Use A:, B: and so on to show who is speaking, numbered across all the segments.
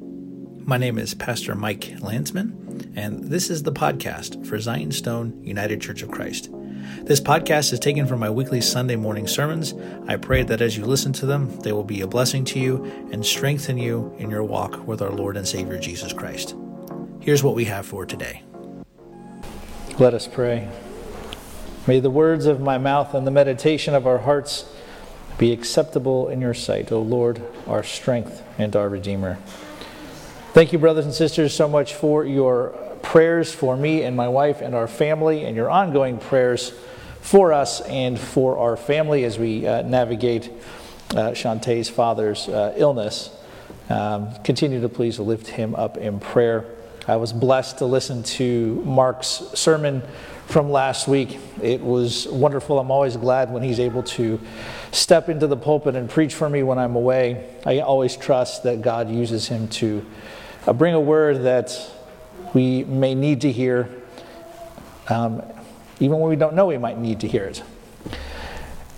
A: My name is Pastor Mike Landsman, and this is the podcast for Zion Stone United Church of Christ. This podcast is taken from my weekly Sunday morning sermons. I pray that as you listen to them, they will be a blessing to you and strengthen you in your walk with our Lord and Savior Jesus Christ. Here's what we have for today.
B: Let us pray. May the words of my mouth and the meditation of our hearts be acceptable in your sight, O Lord, our strength and our Redeemer. Thank you, brothers and sisters, so much for your prayers for me and my wife and our family, and your ongoing prayers for us and for our family as we uh, navigate uh, Shantae's father's uh, illness. Um, continue to please lift him up in prayer. I was blessed to listen to Mark's sermon from last week. It was wonderful. I'm always glad when he's able to step into the pulpit and preach for me when I'm away. I always trust that God uses him to uh, bring a word that we may need to hear, um, even when we don't know we might need to hear it.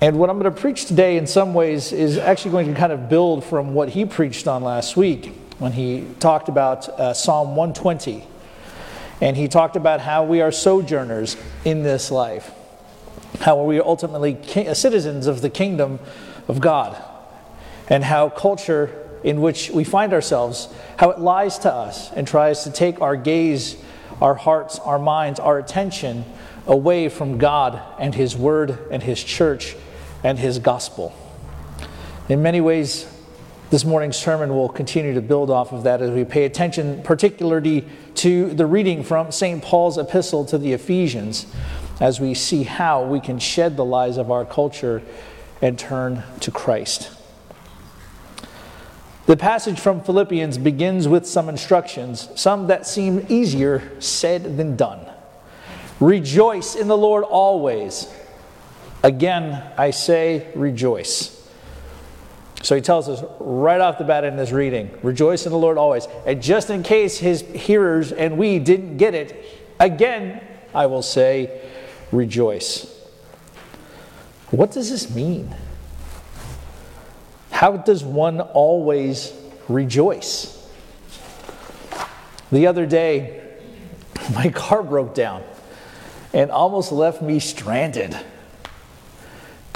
B: And what I'm going to preach today, in some ways, is actually going to kind of build from what he preached on last week when he talked about uh, Psalm 120. And he talked about how we are sojourners in this life, how we are ultimately ki- citizens of the kingdom of God, and how culture in which we find ourselves, how it lies to us and tries to take our gaze, our hearts, our minds, our attention away from God and His Word and His church and His gospel. In many ways, this morning's sermon will continue to build off of that as we pay attention, particularly to the reading from St. Paul's epistle to the Ephesians, as we see how we can shed the lies of our culture and turn to Christ. The passage from Philippians begins with some instructions, some that seem easier said than done. Rejoice in the Lord always. Again, I say rejoice. So he tells us right off the bat in this reading rejoice in the Lord always. And just in case his hearers and we didn't get it, again, I will say rejoice. What does this mean? How does one always rejoice? The other day, my car broke down and almost left me stranded.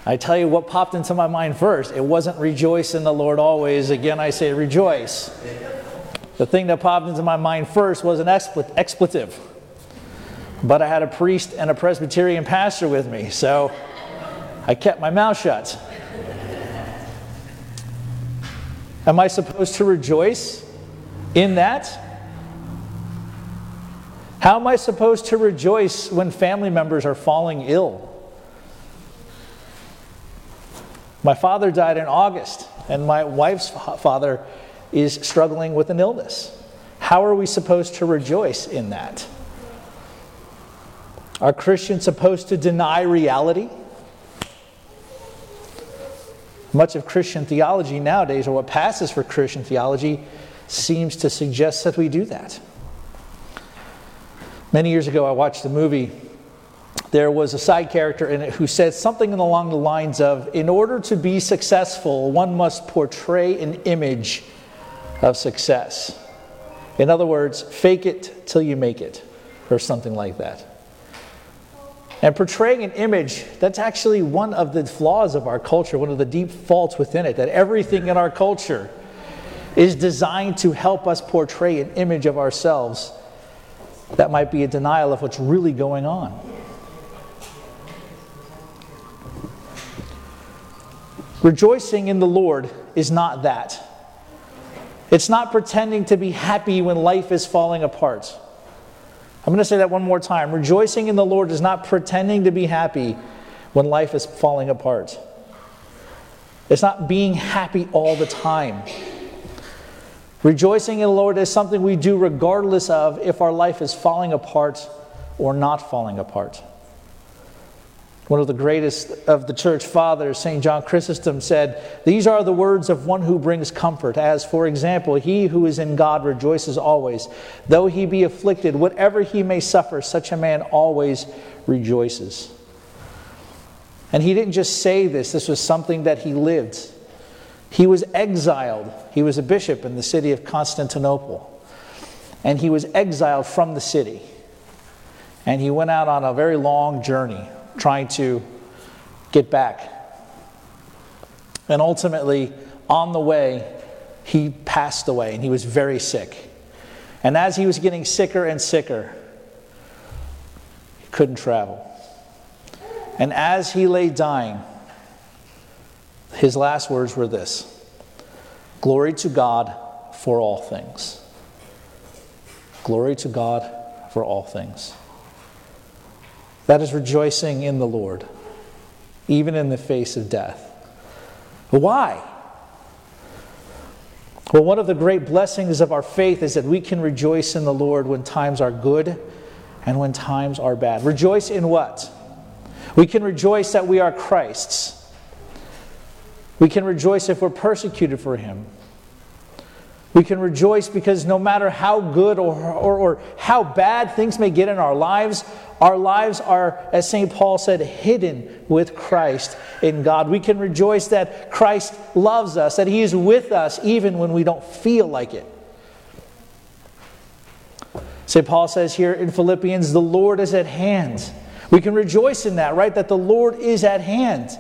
B: I tell you what popped into my mind first. It wasn't rejoice in the Lord always. Again, I say rejoice. The thing that popped into my mind first was an expletive. But I had a priest and a Presbyterian pastor with me, so I kept my mouth shut. Am I supposed to rejoice in that? How am I supposed to rejoice when family members are falling ill? My father died in August, and my wife's father is struggling with an illness. How are we supposed to rejoice in that? Are Christians supposed to deny reality? Much of Christian theology nowadays, or what passes for Christian theology, seems to suggest that we do that. Many years ago, I watched a movie. There was a side character in it who said something along the lines of In order to be successful, one must portray an image of success. In other words, fake it till you make it, or something like that. And portraying an image, that's actually one of the flaws of our culture, one of the deep faults within it, that everything in our culture is designed to help us portray an image of ourselves that might be a denial of what's really going on. Rejoicing in the Lord is not that. It's not pretending to be happy when life is falling apart. I'm going to say that one more time. Rejoicing in the Lord is not pretending to be happy when life is falling apart. It's not being happy all the time. Rejoicing in the Lord is something we do regardless of if our life is falling apart or not falling apart. One of the greatest of the church fathers, St. John Chrysostom, said, These are the words of one who brings comfort, as, for example, he who is in God rejoices always. Though he be afflicted, whatever he may suffer, such a man always rejoices. And he didn't just say this, this was something that he lived. He was exiled. He was a bishop in the city of Constantinople. And he was exiled from the city. And he went out on a very long journey trying to get back. And ultimately, on the way, he passed away and he was very sick. And as he was getting sicker and sicker, he couldn't travel. And as he lay dying, his last words were this Glory to God for all things. Glory to God for all things. That is rejoicing in the Lord, even in the face of death. Why? Well, one of the great blessings of our faith is that we can rejoice in the Lord when times are good and when times are bad. Rejoice in what? We can rejoice that we are Christ's. We can rejoice if we're persecuted for Him. We can rejoice because no matter how good or, or, or, how bad things may get in our lives, our lives are, as St. Paul said, hidden with Christ in God. We can rejoice that Christ loves us, that He is with us even when we don't feel like it. St. Paul says here in Philippians, the Lord is at hand. We can rejoice in that, right? That the Lord is at hand.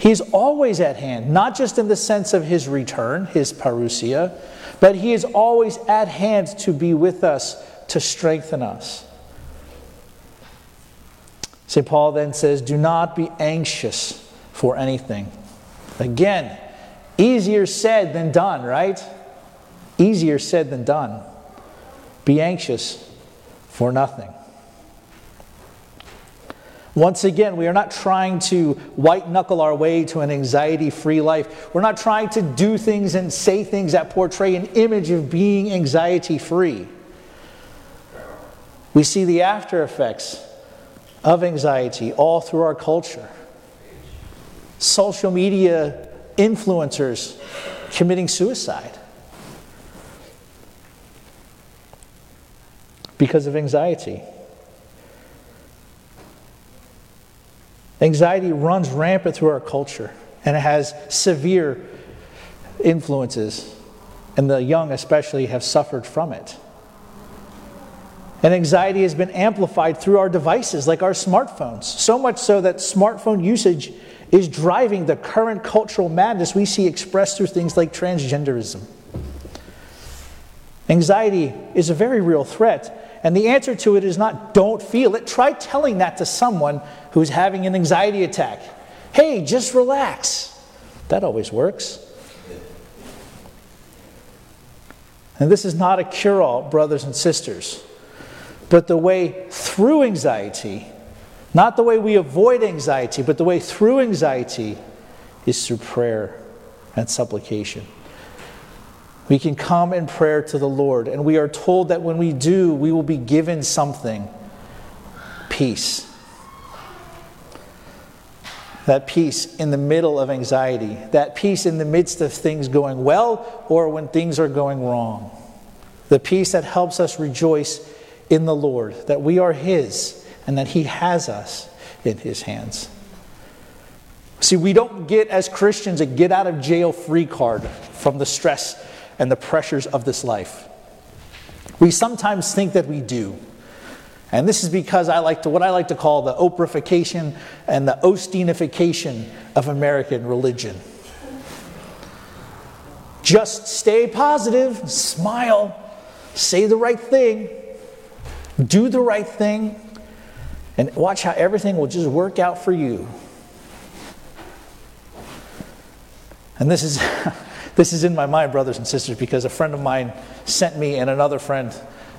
B: He's always at hand, not just in the sense of his return, his parousia, but he is always at hand to be with us, to strengthen us. St. Paul then says, Do not be anxious for anything. Again, easier said than done, right? Easier said than done. Be anxious for nothing. Once again, we are not trying to white knuckle our way to an anxiety free life. We're not trying to do things and say things that portray an image of being anxiety free. We see the after effects of anxiety all through our culture. Social media influencers committing suicide because of anxiety. Anxiety runs rampant through our culture and it has severe influences, and the young especially have suffered from it. And anxiety has been amplified through our devices like our smartphones, so much so that smartphone usage is driving the current cultural madness we see expressed through things like transgenderism. Anxiety is a very real threat, and the answer to it is not don't feel it. Try telling that to someone who's having an anxiety attack. Hey, just relax. That always works. And this is not a cure all, brothers and sisters, but the way through anxiety, not the way we avoid anxiety, but the way through anxiety is through prayer and supplication. We can come in prayer to the Lord, and we are told that when we do, we will be given something peace. That peace in the middle of anxiety, that peace in the midst of things going well or when things are going wrong. The peace that helps us rejoice in the Lord, that we are His and that He has us in His hands. See, we don't get, as Christians, a get out of jail free card from the stress and the pressures of this life. We sometimes think that we do. And this is because I like to what I like to call the Oprahification and the Osteenification of American religion. Just stay positive, smile, say the right thing, do the right thing, and watch how everything will just work out for you. And this is This is in my mind, brothers and sisters, because a friend of mine sent me and another friend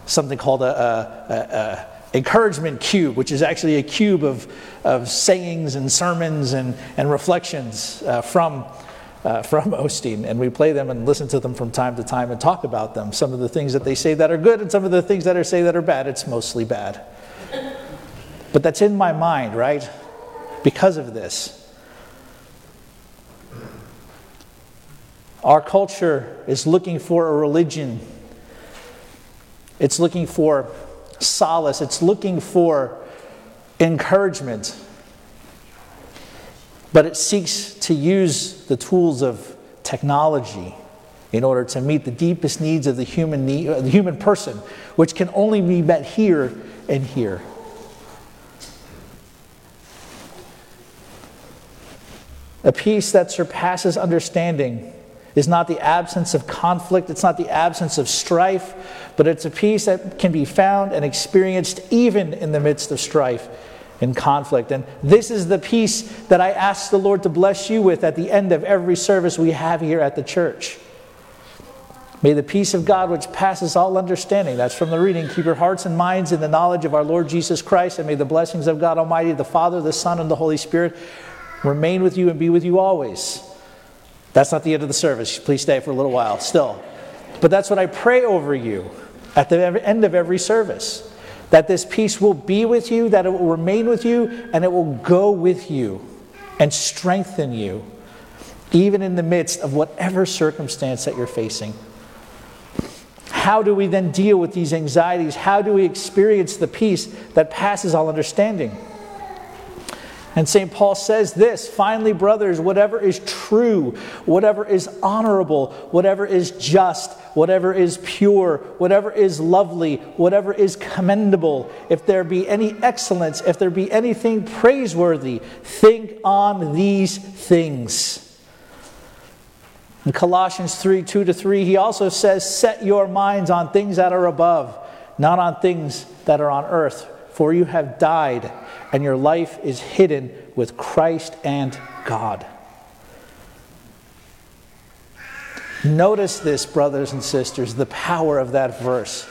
B: something called a, a, a, a encouragement cube, which is actually a cube of, of sayings and sermons and, and reflections uh, from, uh, from Osteen. And we play them and listen to them from time to time and talk about them. Some of the things that they say that are good and some of the things that are say that are bad. It's mostly bad. But that's in my mind, right? Because of this. Our culture is looking for a religion. It's looking for solace. It's looking for encouragement. but it seeks to use the tools of technology in order to meet the deepest needs of the human, need, uh, the human person, which can only be met here and here. A peace that surpasses understanding is not the absence of conflict, it's not the absence of strife, but it's a peace that can be found and experienced even in the midst of strife and conflict. And this is the peace that I ask the Lord to bless you with at the end of every service we have here at the church. May the peace of God, which passes all understanding, that's from the reading, keep your hearts and minds in the knowledge of our Lord Jesus Christ, and may the blessings of God Almighty, the Father, the Son, and the Holy Spirit remain with you and be with you always. That's not the end of the service. Please stay for a little while still. But that's what I pray over you at the end of every service that this peace will be with you, that it will remain with you, and it will go with you and strengthen you, even in the midst of whatever circumstance that you're facing. How do we then deal with these anxieties? How do we experience the peace that passes all understanding? And St. Paul says this finally, brothers, whatever is true, whatever is honorable, whatever is just, whatever is pure, whatever is lovely, whatever is commendable, if there be any excellence, if there be anything praiseworthy, think on these things. In Colossians 3 2 to 3, he also says, Set your minds on things that are above, not on things that are on earth, for you have died, and your life is hidden with Christ and God. Notice this, brothers and sisters, the power of that verse.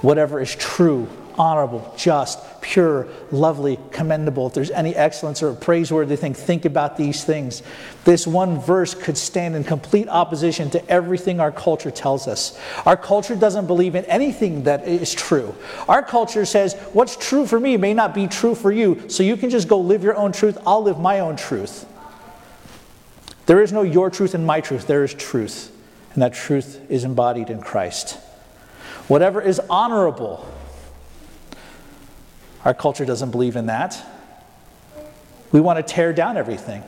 B: Whatever is true, honorable, just, pure, lovely, commendable, if there's any excellence or praiseworthy thing, think about these things. This one verse could stand in complete opposition to everything our culture tells us. Our culture doesn't believe in anything that is true. Our culture says, what's true for me may not be true for you, so you can just go live your own truth, I'll live my own truth. There is no your truth and my truth, there is truth, and that truth is embodied in Christ. Whatever is honorable, our culture doesn't believe in that. We want to tear down everything.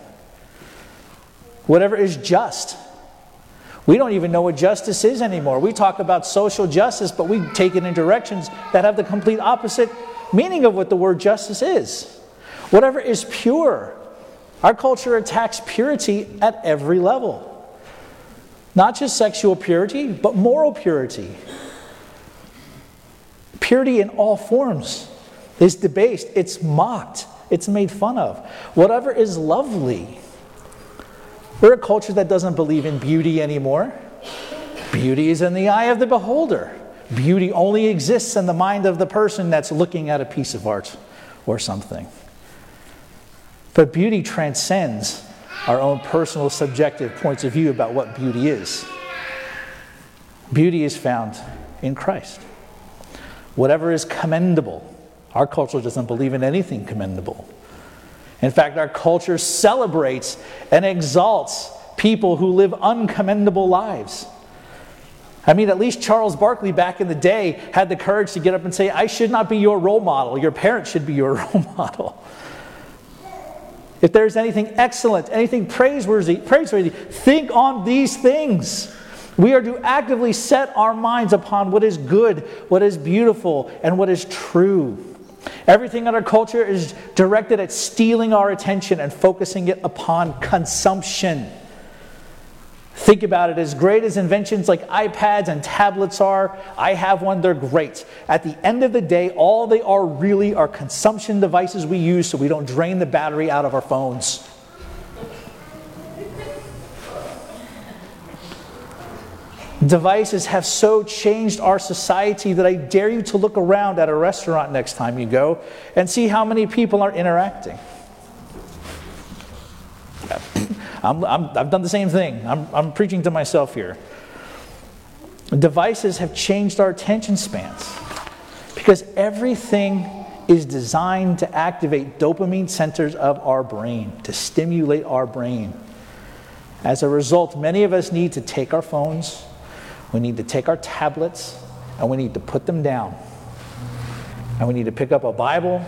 B: Whatever is just. We don't even know what justice is anymore. We talk about social justice, but we take it in directions that have the complete opposite meaning of what the word justice is. Whatever is pure. Our culture attacks purity at every level. Not just sexual purity, but moral purity. Purity in all forms is debased, it's mocked, it's made fun of. Whatever is lovely. We're a culture that doesn't believe in beauty anymore. Beauty is in the eye of the beholder. Beauty only exists in the mind of the person that's looking at a piece of art or something. But beauty transcends our own personal subjective points of view about what beauty is. Beauty is found in Christ. Whatever is commendable, our culture doesn't believe in anything commendable. In fact, our culture celebrates and exalts people who live uncommendable lives. I mean, at least Charles Barkley back in the day had the courage to get up and say, I should not be your role model. Your parents should be your role model. If there's anything excellent, anything praiseworthy, praiseworthy, think on these things. We are to actively set our minds upon what is good, what is beautiful, and what is true. Everything in our culture is directed at stealing our attention and focusing it upon consumption. Think about it as great as inventions like iPads and tablets are, I have one, they're great. At the end of the day, all they are really are consumption devices we use so we don't drain the battery out of our phones. Devices have so changed our society that I dare you to look around at a restaurant next time you go and see how many people are interacting. i have done the same thing. I'm, I'm preaching to myself here. Devices have changed our attention spans because everything is designed to activate dopamine centers of our brain, to stimulate our brain. As a result, many of us need to take our phones, we need to take our tablets and we need to put them down. And we need to pick up a Bible,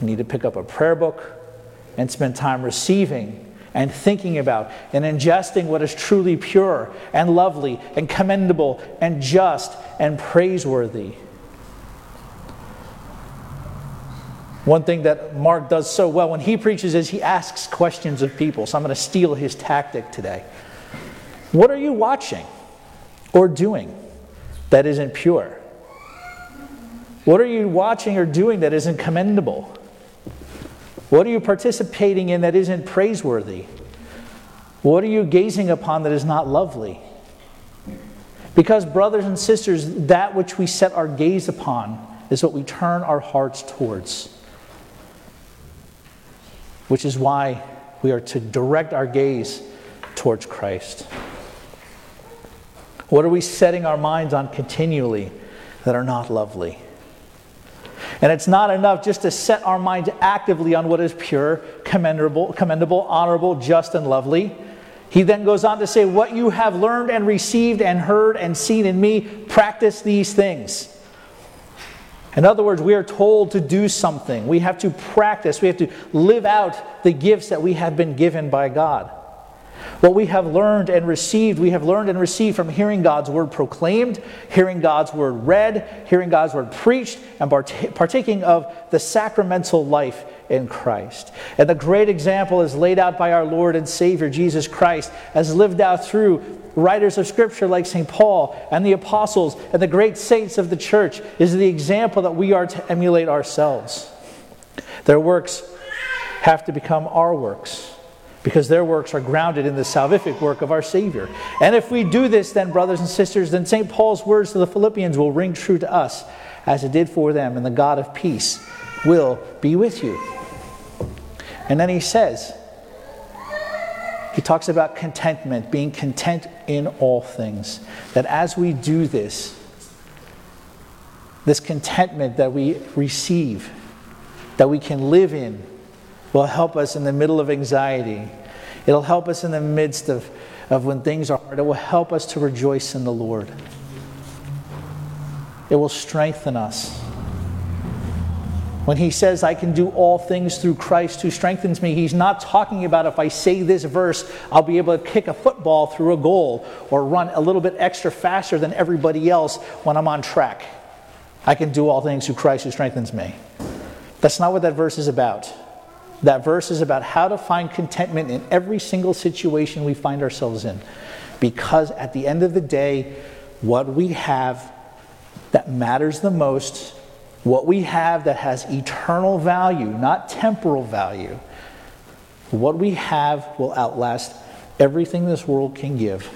B: we need to pick up a prayer book, and spend time receiving and thinking about and ingesting what is truly pure and lovely and commendable and just and praiseworthy. One thing that Mark does so well when he preaches is he asks questions of people. So I'm going to steal his tactic today. What are you watching or doing that isn't pure? What are you watching or doing that isn't commendable? What are you participating in that isn't praiseworthy? What are you gazing upon that is not lovely? Because, brothers and sisters, that which we set our gaze upon is what we turn our hearts towards. Which is why we are to direct our gaze towards Christ. What are we setting our minds on continually that are not lovely? And it's not enough just to set our minds actively on what is pure, commendable, commendable, honorable, just, and lovely. He then goes on to say, What you have learned and received and heard and seen in me, practice these things. In other words, we are told to do something. We have to practice. We have to live out the gifts that we have been given by God. What we have learned and received, we have learned and received from hearing God's word proclaimed, hearing God's word read, hearing God's word preached, and partaking of the sacramental life in Christ. And the great example is laid out by our Lord and Savior Jesus Christ, as lived out through writers of Scripture like St. Paul and the apostles and the great saints of the church, is the example that we are to emulate ourselves. Their works have to become our works because their works are grounded in the salvific work of our Savior. And if we do this, then, brothers and sisters, then St. Paul's words to the Philippians will ring true to us as it did for them, and the God of peace will be with you. And then he says, he talks about contentment, being content in all things. That as we do this, this contentment that we receive, that we can live in, will help us in the middle of anxiety. It'll help us in the midst of, of when things are hard. It will help us to rejoice in the Lord. It will strengthen us. When he says, I can do all things through Christ who strengthens me, he's not talking about if I say this verse, I'll be able to kick a football through a goal or run a little bit extra faster than everybody else when I'm on track. I can do all things through Christ who strengthens me. That's not what that verse is about. That verse is about how to find contentment in every single situation we find ourselves in. Because at the end of the day, what we have that matters the most, what we have that has eternal value, not temporal value, what we have will outlast everything this world can give,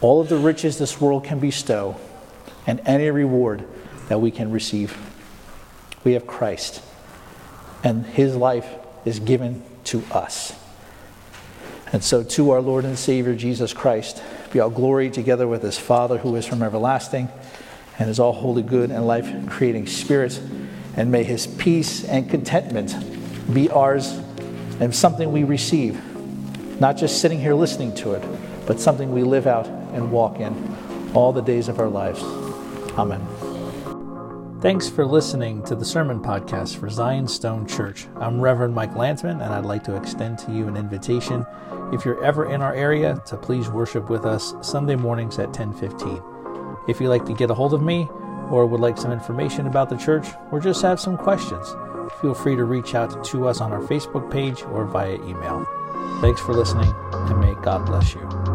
B: all of the riches this world can bestow, and any reward that we can receive. We have Christ and his life is given to us. And so, to our Lord and Savior Jesus Christ, be all glory together with his Father who is from everlasting and is all holy, good, and life creating Spirit. And may his peace and contentment be ours and something we receive, not just sitting here listening to it, but something we live out and walk in all the days of our lives. Amen.
A: Thanks for listening to the Sermon Podcast for Zion Stone Church. I'm Reverend Mike Landsman, and I'd like to extend to you an invitation, if you're ever in our area, to please worship with us Sunday mornings at 10:15. If you'd like to get a hold of me, or would like some information about the church, or just have some questions, feel free to reach out to us on our Facebook page or via email. Thanks for listening, and may God bless you.